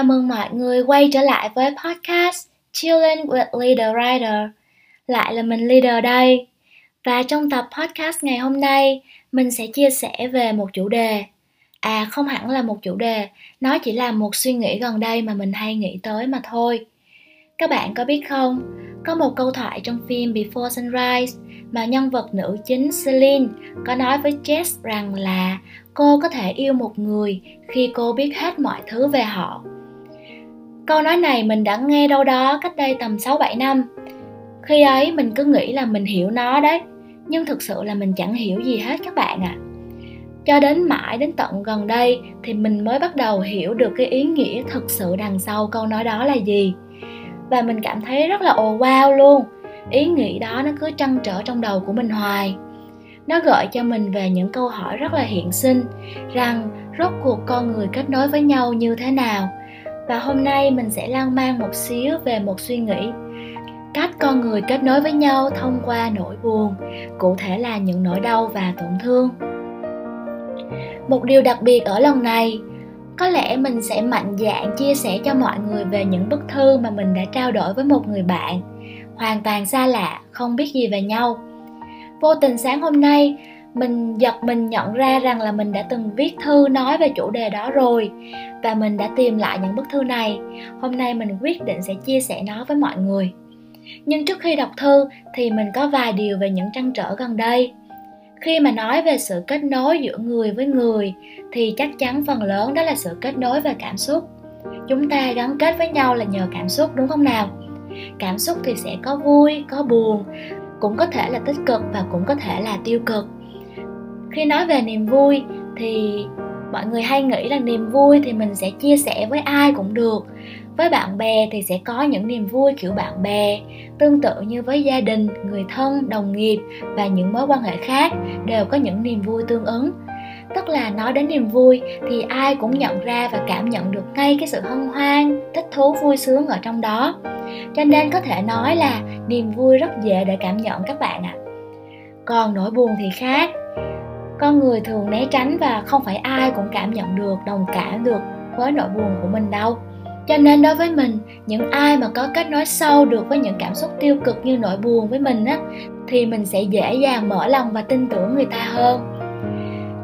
Chào mừng mọi người quay trở lại với podcast Chilling with Leader Writer. Lại là mình Leader đây. Và trong tập podcast ngày hôm nay, mình sẽ chia sẻ về một chủ đề. À không hẳn là một chủ đề, nó chỉ là một suy nghĩ gần đây mà mình hay nghĩ tới mà thôi. Các bạn có biết không, có một câu thoại trong phim Before Sunrise mà nhân vật nữ chính Celine có nói với Jess rằng là cô có thể yêu một người khi cô biết hết mọi thứ về họ. Câu nói này mình đã nghe đâu đó cách đây tầm 6-7 năm. Khi ấy mình cứ nghĩ là mình hiểu nó đấy, nhưng thực sự là mình chẳng hiểu gì hết các bạn ạ. À. Cho đến mãi đến tận gần đây thì mình mới bắt đầu hiểu được cái ý nghĩa thực sự đằng sau câu nói đó là gì. Và mình cảm thấy rất là ồ wow luôn. Ý nghĩ đó nó cứ trăn trở trong đầu của mình hoài nó gợi cho mình về những câu hỏi rất là hiện sinh rằng rốt cuộc con người kết nối với nhau như thế nào và hôm nay mình sẽ lan man một xíu về một suy nghĩ. Cách con người kết nối với nhau thông qua nỗi buồn, cụ thể là những nỗi đau và tổn thương. Một điều đặc biệt ở lần này, có lẽ mình sẽ mạnh dạn chia sẻ cho mọi người về những bức thư mà mình đã trao đổi với một người bạn. Hoàn toàn xa lạ, không biết gì về nhau. Vô tình sáng hôm nay mình giật mình nhận ra rằng là mình đã từng viết thư nói về chủ đề đó rồi và mình đã tìm lại những bức thư này. Hôm nay mình quyết định sẽ chia sẻ nó với mọi người. Nhưng trước khi đọc thư thì mình có vài điều về những trăn trở gần đây. Khi mà nói về sự kết nối giữa người với người thì chắc chắn phần lớn đó là sự kết nối về cảm xúc. Chúng ta gắn kết với nhau là nhờ cảm xúc, đúng không nào? Cảm xúc thì sẽ có vui, có buồn, cũng có thể là tích cực và cũng có thể là tiêu cực khi nói về niềm vui thì mọi người hay nghĩ là niềm vui thì mình sẽ chia sẻ với ai cũng được. Với bạn bè thì sẽ có những niềm vui kiểu bạn bè, tương tự như với gia đình, người thân, đồng nghiệp và những mối quan hệ khác đều có những niềm vui tương ứng. Tức là nói đến niềm vui thì ai cũng nhận ra và cảm nhận được ngay cái sự hân hoan, thích thú, vui sướng ở trong đó. Cho nên có thể nói là niềm vui rất dễ để cảm nhận các bạn ạ. À. còn nỗi buồn thì khác con người thường né tránh và không phải ai cũng cảm nhận được, đồng cảm được với nỗi buồn của mình đâu. Cho nên đối với mình, những ai mà có kết nối sâu được với những cảm xúc tiêu cực như nỗi buồn với mình á, thì mình sẽ dễ dàng mở lòng và tin tưởng người ta hơn.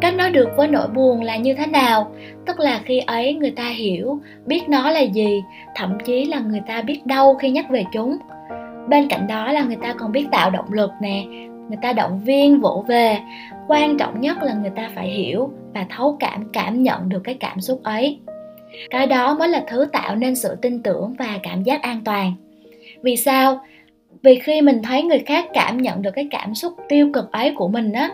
Cách nói được với nỗi buồn là như thế nào? Tức là khi ấy người ta hiểu, biết nó là gì, thậm chí là người ta biết đau khi nhắc về chúng. Bên cạnh đó là người ta còn biết tạo động lực nè, người ta động viên, vỗ về quan trọng nhất là người ta phải hiểu và thấu cảm cảm nhận được cái cảm xúc ấy. Cái đó mới là thứ tạo nên sự tin tưởng và cảm giác an toàn. Vì sao? Vì khi mình thấy người khác cảm nhận được cái cảm xúc tiêu cực ấy của mình á,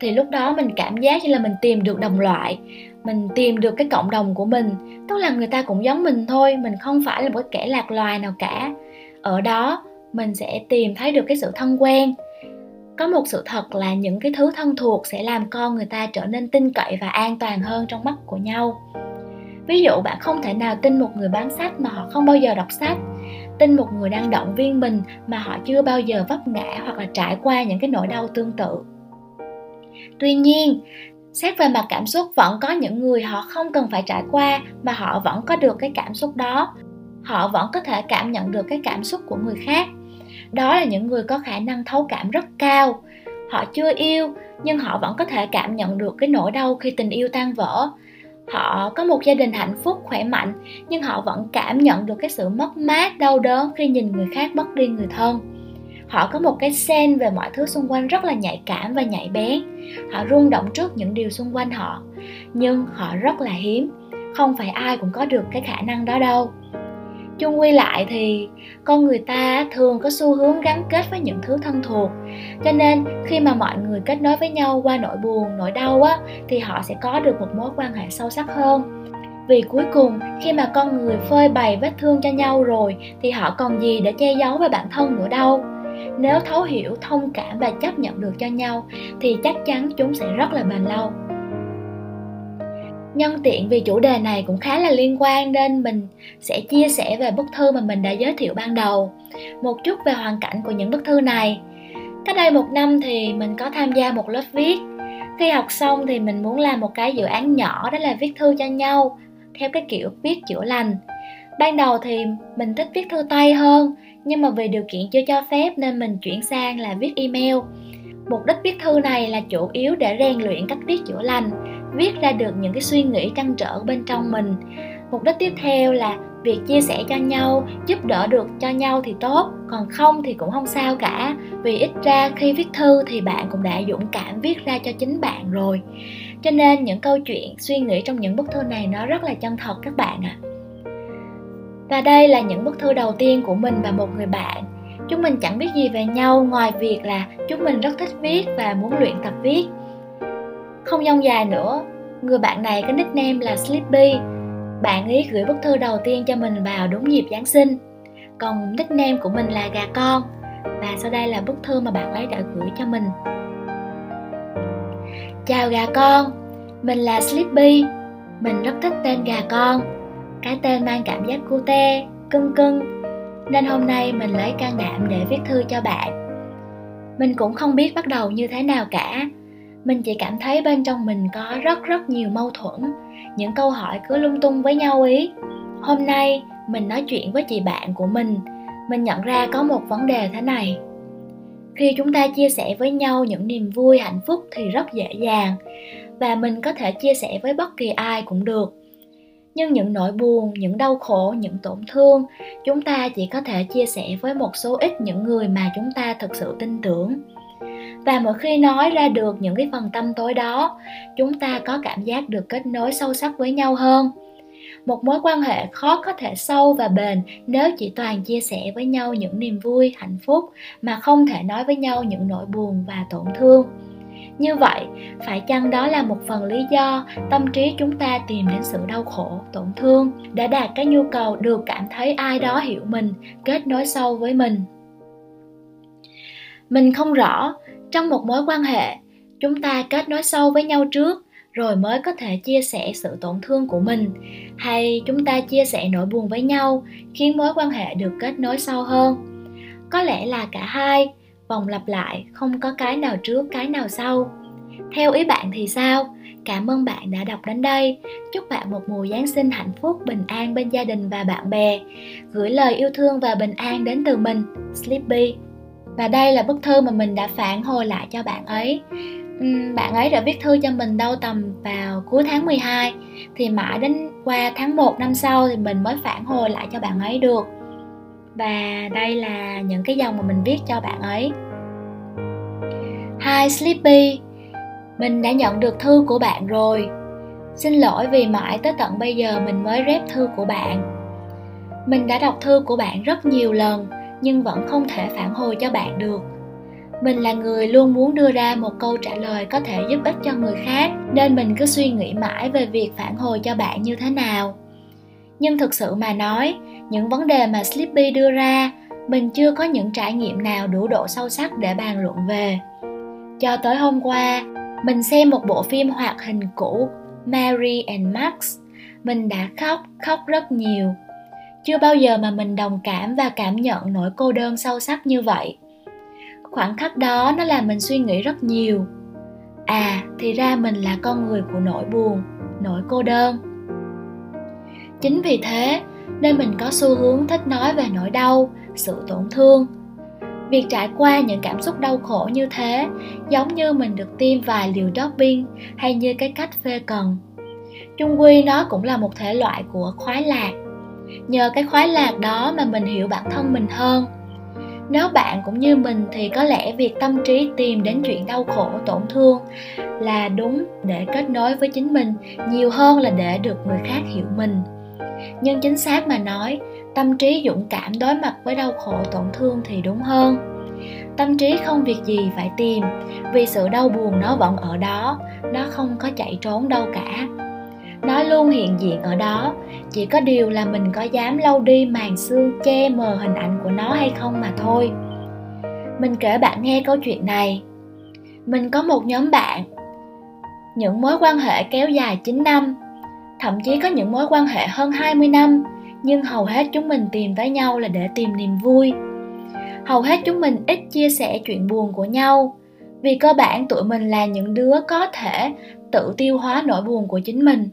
thì lúc đó mình cảm giác như là mình tìm được đồng loại, mình tìm được cái cộng đồng của mình. Tức là người ta cũng giống mình thôi, mình không phải là một kẻ lạc loài nào cả. Ở đó, mình sẽ tìm thấy được cái sự thân quen có một sự thật là những cái thứ thân thuộc sẽ làm con người ta trở nên tin cậy và an toàn hơn trong mắt của nhau. Ví dụ, bạn không thể nào tin một người bán sách mà họ không bao giờ đọc sách. Tin một người đang động viên mình mà họ chưa bao giờ vấp ngã hoặc là trải qua những cái nỗi đau tương tự. Tuy nhiên, xét về mặt cảm xúc, vẫn có những người họ không cần phải trải qua mà họ vẫn có được cái cảm xúc đó. Họ vẫn có thể cảm nhận được cái cảm xúc của người khác đó là những người có khả năng thấu cảm rất cao. Họ chưa yêu, nhưng họ vẫn có thể cảm nhận được cái nỗi đau khi tình yêu tan vỡ. Họ có một gia đình hạnh phúc, khỏe mạnh, nhưng họ vẫn cảm nhận được cái sự mất mát, đau đớn khi nhìn người khác mất đi người thân. Họ có một cái sen về mọi thứ xung quanh rất là nhạy cảm và nhạy bén. Họ rung động trước những điều xung quanh họ, nhưng họ rất là hiếm. Không phải ai cũng có được cái khả năng đó đâu chung quy lại thì con người ta thường có xu hướng gắn kết với những thứ thân thuộc. Cho nên, khi mà mọi người kết nối với nhau qua nỗi buồn, nỗi đau á, thì họ sẽ có được một mối quan hệ sâu sắc hơn. Vì cuối cùng, khi mà con người phơi bày vết thương cho nhau rồi, thì họ còn gì để che giấu về bản thân nữa đâu. Nếu thấu hiểu, thông cảm và chấp nhận được cho nhau, thì chắc chắn chúng sẽ rất là bền lâu nhân tiện vì chủ đề này cũng khá là liên quan nên mình sẽ chia sẻ về bức thư mà mình đã giới thiệu ban đầu. Một chút về hoàn cảnh của những bức thư này. Cách đây một năm thì mình có tham gia một lớp viết. Khi học xong thì mình muốn làm một cái dự án nhỏ, đó là viết thư cho nhau, theo cái kiểu viết chữa lành. Ban đầu thì mình thích viết thư tay hơn, nhưng mà vì điều kiện chưa cho phép nên mình chuyển sang là viết email. Mục đích viết thư này là chủ yếu để rèn luyện cách viết chữa lành viết ra được những cái suy nghĩ trăn trở bên trong mình. Mục đích tiếp theo là việc chia sẻ cho nhau, giúp đỡ được cho nhau thì tốt, còn không thì cũng không sao cả. Vì ít ra khi viết thư thì bạn cũng đã dũng cảm viết ra cho chính bạn rồi. Cho nên những câu chuyện, suy nghĩ trong những bức thư này nó rất là chân thật các bạn ạ. À. và đây là những bức thư đầu tiên của mình và một người bạn. Chúng mình chẳng biết gì về nhau ngoài việc là chúng mình rất thích viết và muốn luyện tập viết không dông dài nữa. Người bạn này có nickname là sleepy. Bạn ấy gửi bức thư đầu tiên cho mình vào đúng dịp giáng sinh. Còn nickname của mình là gà con. Và sau đây là bức thư mà bạn ấy đã gửi cho mình. Chào gà con. Mình là sleepy. Mình rất thích tên gà con. Cái tên mang cảm giác cute, cưng cưng. Nên hôm nay mình lấy can đảm để viết thư cho bạn. Mình cũng không biết bắt đầu như thế nào cả mình chỉ cảm thấy bên trong mình có rất rất nhiều mâu thuẫn. Những câu hỏi cứ lung tung với nhau ý. Hôm nay, mình nói chuyện với chị bạn của mình. Mình nhận ra có một vấn đề thế này. Khi chúng ta chia sẻ với nhau những niềm vui, hạnh phúc thì rất dễ dàng. Và mình có thể chia sẻ với bất kỳ ai cũng được. Nhưng những nỗi buồn, những đau khổ, những tổn thương, chúng ta chỉ có thể chia sẻ với một số ít những người mà chúng ta thực sự tin tưởng và mỗi khi nói ra được những cái phần tâm tối đó, chúng ta có cảm giác được kết nối sâu sắc với nhau hơn. Một mối quan hệ khó có thể sâu và bền nếu chỉ toàn chia sẻ với nhau những niềm vui, hạnh phúc mà không thể nói với nhau những nỗi buồn và tổn thương. Như vậy, phải chăng đó là một phần lý do tâm trí chúng ta tìm đến sự đau khổ, tổn thương để đạt cái nhu cầu được cảm thấy ai đó hiểu mình, kết nối sâu với mình? Mình không rõ. Trong một mối quan hệ, chúng ta kết nối sâu với nhau trước, rồi mới có thể chia sẻ sự tổn thương của mình. Hay chúng ta chia sẻ nỗi buồn với nhau khiến mối quan hệ được kết nối sâu hơn. Có lẽ là cả hai, vòng lặp lại, không có cái nào trước, cái nào sau. Theo ý bạn thì sao? Cảm ơn bạn đã đọc đến đây. Chúc bạn một mùa giáng sinh hạnh phúc, bình an bên gia đình và bạn bè. Gửi lời yêu thương và bình an đến từ mình, sleepy và đây là bức thư mà mình đã phản hồi lại cho bạn ấy. Bạn ấy đã viết thư cho mình đâu tầm vào cuối tháng 12 thì mãi đến qua tháng 1 năm sau thì mình mới phản hồi lại cho bạn ấy được. Và đây là những cái dòng mà mình viết cho bạn ấy. Hi, Sleepy. Mình đã nhận được thư của bạn rồi. Xin lỗi vì mãi tới tận bây giờ mình mới rep thư của bạn. Mình đã đọc thư của bạn rất nhiều lần nhưng vẫn không thể phản hồi cho bạn được. Mình là người luôn muốn đưa ra một câu trả lời có thể giúp ích cho người khác, nên mình cứ suy nghĩ mãi về việc phản hồi cho bạn như thế nào. Nhưng thực sự mà nói, những vấn đề mà sleepy đưa ra, mình chưa có những trải nghiệm nào đủ độ sâu sắc để bàn luận về. Cho tới hôm qua, mình xem một bộ phim hoạt hình cũ, mary and max. Mình đã khóc khóc rất nhiều chưa bao giờ mà mình đồng cảm và cảm nhận nỗi cô đơn sâu sắc như vậy. Khoảnh khắc đó, nó làm mình suy nghĩ rất nhiều. À thì ra mình là con người của nỗi buồn, nỗi cô đơn. Chính vì thế, nên mình có xu hướng thích nói về nỗi đau, sự tổn thương. Việc trải qua những cảm xúc đau khổ như thế, giống như mình được tiêm vài liều doping hay như cái cách phê cần. Chung quy, nó cũng là một thể loại của khoái lạc nhờ cái khoái lạc đó mà mình hiểu bản thân mình hơn. Nếu bạn cũng như mình thì có lẽ việc tâm trí tìm đến chuyện đau khổ, tổn thương là đúng để kết nối với chính mình nhiều hơn là để được người khác hiểu mình. Nhưng chính xác mà nói, tâm trí dũng cảm đối mặt với đau khổ, tổn thương thì đúng hơn. Tâm trí không việc gì phải tìm, vì sự đau buồn nó vẫn ở đó, nó không có chạy trốn đâu cả nó luôn hiện diện ở đó. Chỉ có điều là mình có dám lau đi màn xương che mờ hình ảnh của nó hay không mà thôi. Mình kể bạn nghe câu chuyện này. Mình có một nhóm bạn. Những mối quan hệ kéo dài 9 năm. Thậm chí có những mối quan hệ hơn 20 năm. Nhưng hầu hết chúng mình tìm tới nhau là để tìm niềm vui. Hầu hết chúng mình ít chia sẻ chuyện buồn của nhau. Vì cơ bản tụi mình là những đứa có thể tự tiêu hóa nỗi buồn của chính mình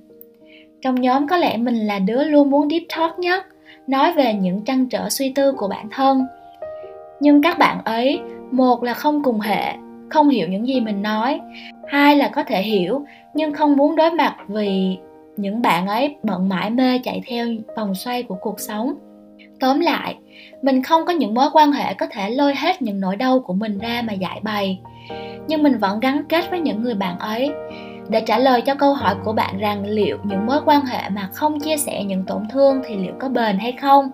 trong nhóm có lẽ mình là đứa luôn muốn deep talk nhất, nói về những trăn trở suy tư của bản thân. Nhưng các bạn ấy, một là không cùng hệ, không hiểu những gì mình nói, hai là có thể hiểu, nhưng không muốn đối mặt vì những bạn ấy bận mãi mê chạy theo vòng xoay của cuộc sống. Tóm lại, mình không có những mối quan hệ có thể lôi hết những nỗi đau của mình ra mà giải bày. Nhưng mình vẫn gắn kết với những người bạn ấy để trả lời cho câu hỏi của bạn rằng liệu những mối quan hệ mà không chia sẻ những tổn thương thì liệu có bền hay không?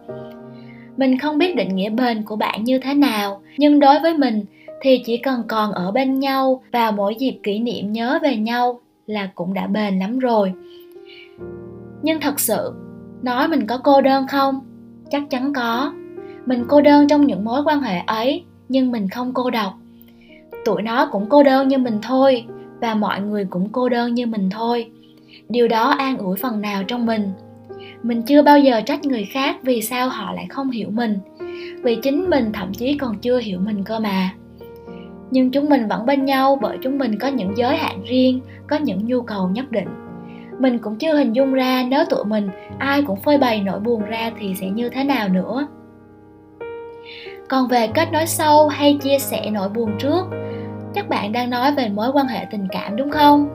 Mình không biết định nghĩa bền của bạn như thế nào, nhưng đối với mình thì chỉ cần còn ở bên nhau vào mỗi dịp kỷ niệm nhớ về nhau là cũng đã bền lắm rồi. Nhưng thật sự, nói mình có cô đơn không? Chắc chắn có. Mình cô đơn trong những mối quan hệ ấy, nhưng mình không cô độc. Tụi nó cũng cô đơn như mình thôi và mọi người cũng cô đơn như mình thôi. Điều đó an ủi phần nào trong mình. Mình chưa bao giờ trách người khác vì sao họ lại không hiểu mình, vì chính mình thậm chí còn chưa hiểu mình cơ mà. Nhưng chúng mình vẫn bên nhau bởi chúng mình có những giới hạn riêng, có những nhu cầu nhất định. Mình cũng chưa hình dung ra nếu tụi mình ai cũng phơi bày nỗi buồn ra thì sẽ như thế nào nữa. Còn về kết nối sâu hay chia sẻ nỗi buồn trước chắc bạn đang nói về mối quan hệ tình cảm đúng không?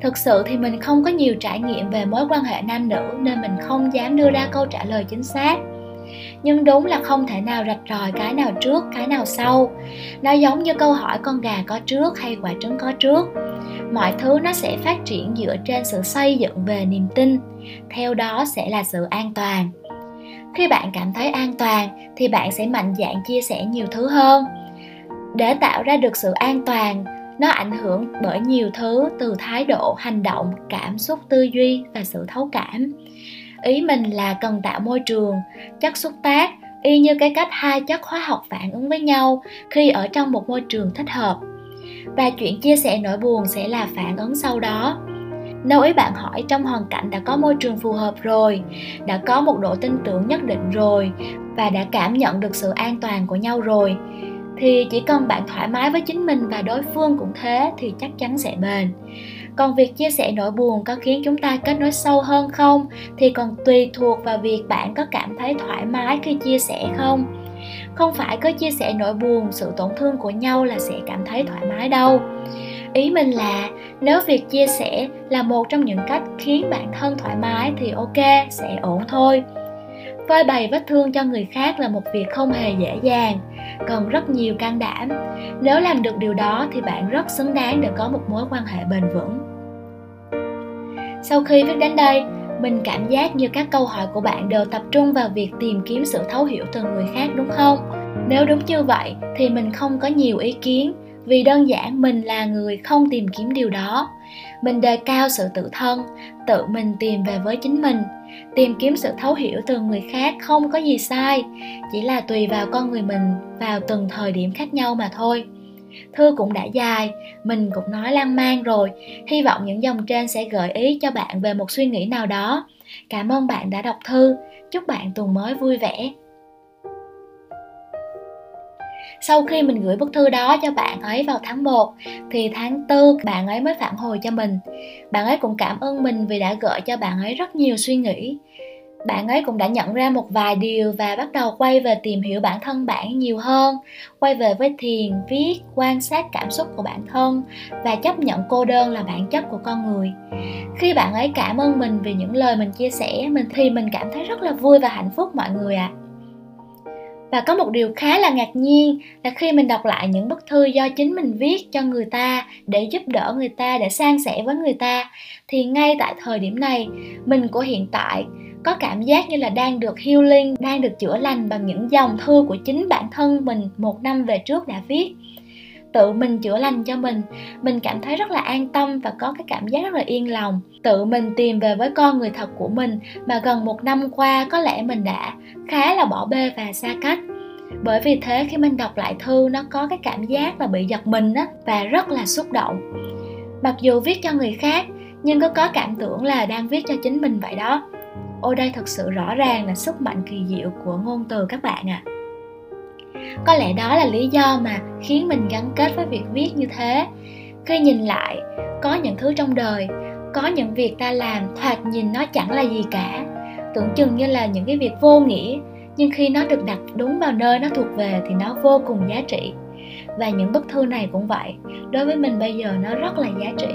Thực sự thì mình không có nhiều trải nghiệm về mối quan hệ nam nữ nên mình không dám đưa ra câu trả lời chính xác. Nhưng đúng là không thể nào rạch ròi cái nào trước, cái nào sau. Nó giống như câu hỏi con gà có trước hay quả trứng có trước. Mọi thứ nó sẽ phát triển dựa trên sự xây dựng về niềm tin. Theo đó sẽ là sự an toàn. Khi bạn cảm thấy an toàn, thì bạn sẽ mạnh dạn chia sẻ nhiều thứ hơn để tạo ra được sự an toàn. Nó ảnh hưởng bởi nhiều thứ, từ thái độ, hành động, cảm xúc tư duy và sự thấu cảm. Ý mình là cần tạo môi trường, chất xúc tác, y như cái cách hai chất hóa học phản ứng với nhau khi ở trong một môi trường thích hợp. Và chuyện chia sẻ nỗi buồn sẽ là phản ứng sau đó. Nếu ý bạn hỏi trong hoàn cảnh đã có môi trường phù hợp rồi, đã có một độ tin tưởng nhất định rồi và đã cảm nhận được sự an toàn của nhau rồi thì chỉ cần bạn thoải mái với chính mình và đối phương cũng thế thì chắc chắn sẽ bền. Còn việc chia sẻ nỗi buồn có khiến chúng ta kết nối sâu hơn không? Thì còn tùy thuộc vào việc bạn có cảm thấy thoải mái khi chia sẻ không? Không phải cứ chia sẻ nỗi buồn, sự tổn thương của nhau là sẽ cảm thấy thoải mái đâu. Ý mình là, nếu việc chia sẻ là một trong những cách khiến bản thân thoải mái thì ok, sẽ ổn thôi phơi bày vết thương cho người khác là một việc không hề dễ dàng cần rất nhiều can đảm. Nếu làm được điều đó thì bạn rất xứng đáng để có một mối quan hệ bền vững. Sau khi viết đến đây, mình cảm giác như các câu hỏi của bạn đều tập trung vào việc tìm kiếm sự thấu hiểu từ người khác, đúng không? Nếu đúng như vậy thì mình không có nhiều ý kiến, vì đơn giản mình là người không tìm kiếm điều đó mình đề cao sự tự thân, tự mình tìm về với chính mình, tìm kiếm sự thấu hiểu từ người khác không có gì sai, chỉ là tùy vào con người mình vào từng thời điểm khác nhau mà thôi. Thư cũng đã dài, mình cũng nói lan man rồi, hy vọng những dòng trên sẽ gợi ý cho bạn về một suy nghĩ nào đó. Cảm ơn bạn đã đọc thư, chúc bạn tuần mới vui vẻ sau khi mình gửi bức thư đó cho bạn ấy vào tháng 1 thì tháng 4 bạn ấy mới phản hồi cho mình. Bạn ấy cũng cảm ơn mình vì đã gợi cho bạn ấy rất nhiều suy nghĩ. Bạn ấy cũng đã nhận ra một vài điều và bắt đầu quay về tìm hiểu bản thân bạn nhiều hơn, quay về với thiền, viết, quan sát cảm xúc của bản thân và chấp nhận cô đơn là bản chất của con người. Khi bạn ấy cảm ơn mình vì những lời mình chia sẻ, mình thì mình cảm thấy rất là vui và hạnh phúc mọi người ạ. À và có một điều khá là ngạc nhiên là khi mình đọc lại những bức thư do chính mình viết cho người ta để giúp đỡ người ta, để san sẻ với người ta, thì ngay tại thời điểm này, mình của hiện tại có cảm giác như là đang được healing, đang được chữa lành bằng những dòng thư của chính bản thân mình một năm về trước đã viết tự mình chữa lành cho mình. Mình cảm thấy rất là an tâm và có cái cảm giác rất là yên lòng. Tự mình tìm về với con người thật của mình mà gần một năm qua có lẽ mình đã khá là bỏ bê và xa cách. Bởi vì thế khi mình đọc lại thư, nó có cái cảm giác là bị giật mình á và rất là xúc động. Mặc dù viết cho người khác, nhưng cứ có cảm tưởng là đang viết cho chính mình vậy đó. Ôi đây thật sự rõ ràng là sức mạnh kỳ diệu của ngôn từ các bạn ạ. à có lẽ đó là lý do mà khiến mình gắn kết với việc viết như thế. Khi nhìn lại, có những thứ trong đời, có những việc ta làm thoạt nhìn nó chẳng là gì cả. Tưởng chừng như là những cái việc vô nghĩa, nhưng khi nó được đặt đúng vào nơi nó thuộc về thì nó vô cùng giá trị. Và những bức thư này cũng vậy, đối với mình bây giờ nó rất là giá trị.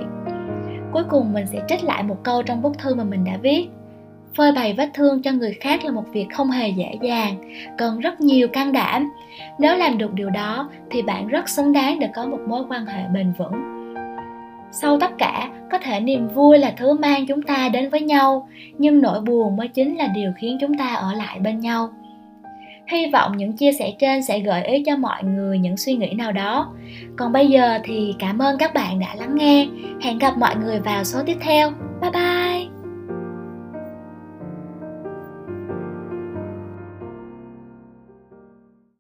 Cuối cùng mình sẽ trích lại một câu trong bức thư mà mình đã viết phơi bày vết thương cho người khác là một việc không hề dễ dàng, cần rất nhiều can đảm. Nếu làm được điều đó, thì bạn rất xứng đáng để có một mối quan hệ bền vững. Sau tất cả, có thể niềm vui là thứ mang chúng ta đến với nhau, nhưng nỗi buồn mới chính là điều khiến chúng ta ở lại bên nhau. Hy vọng những chia sẻ trên sẽ gợi ý cho mọi người những suy nghĩ nào đó. Còn bây giờ thì cảm ơn các bạn đã lắng nghe. Hẹn gặp mọi người vào số tiếp theo. Bye bye!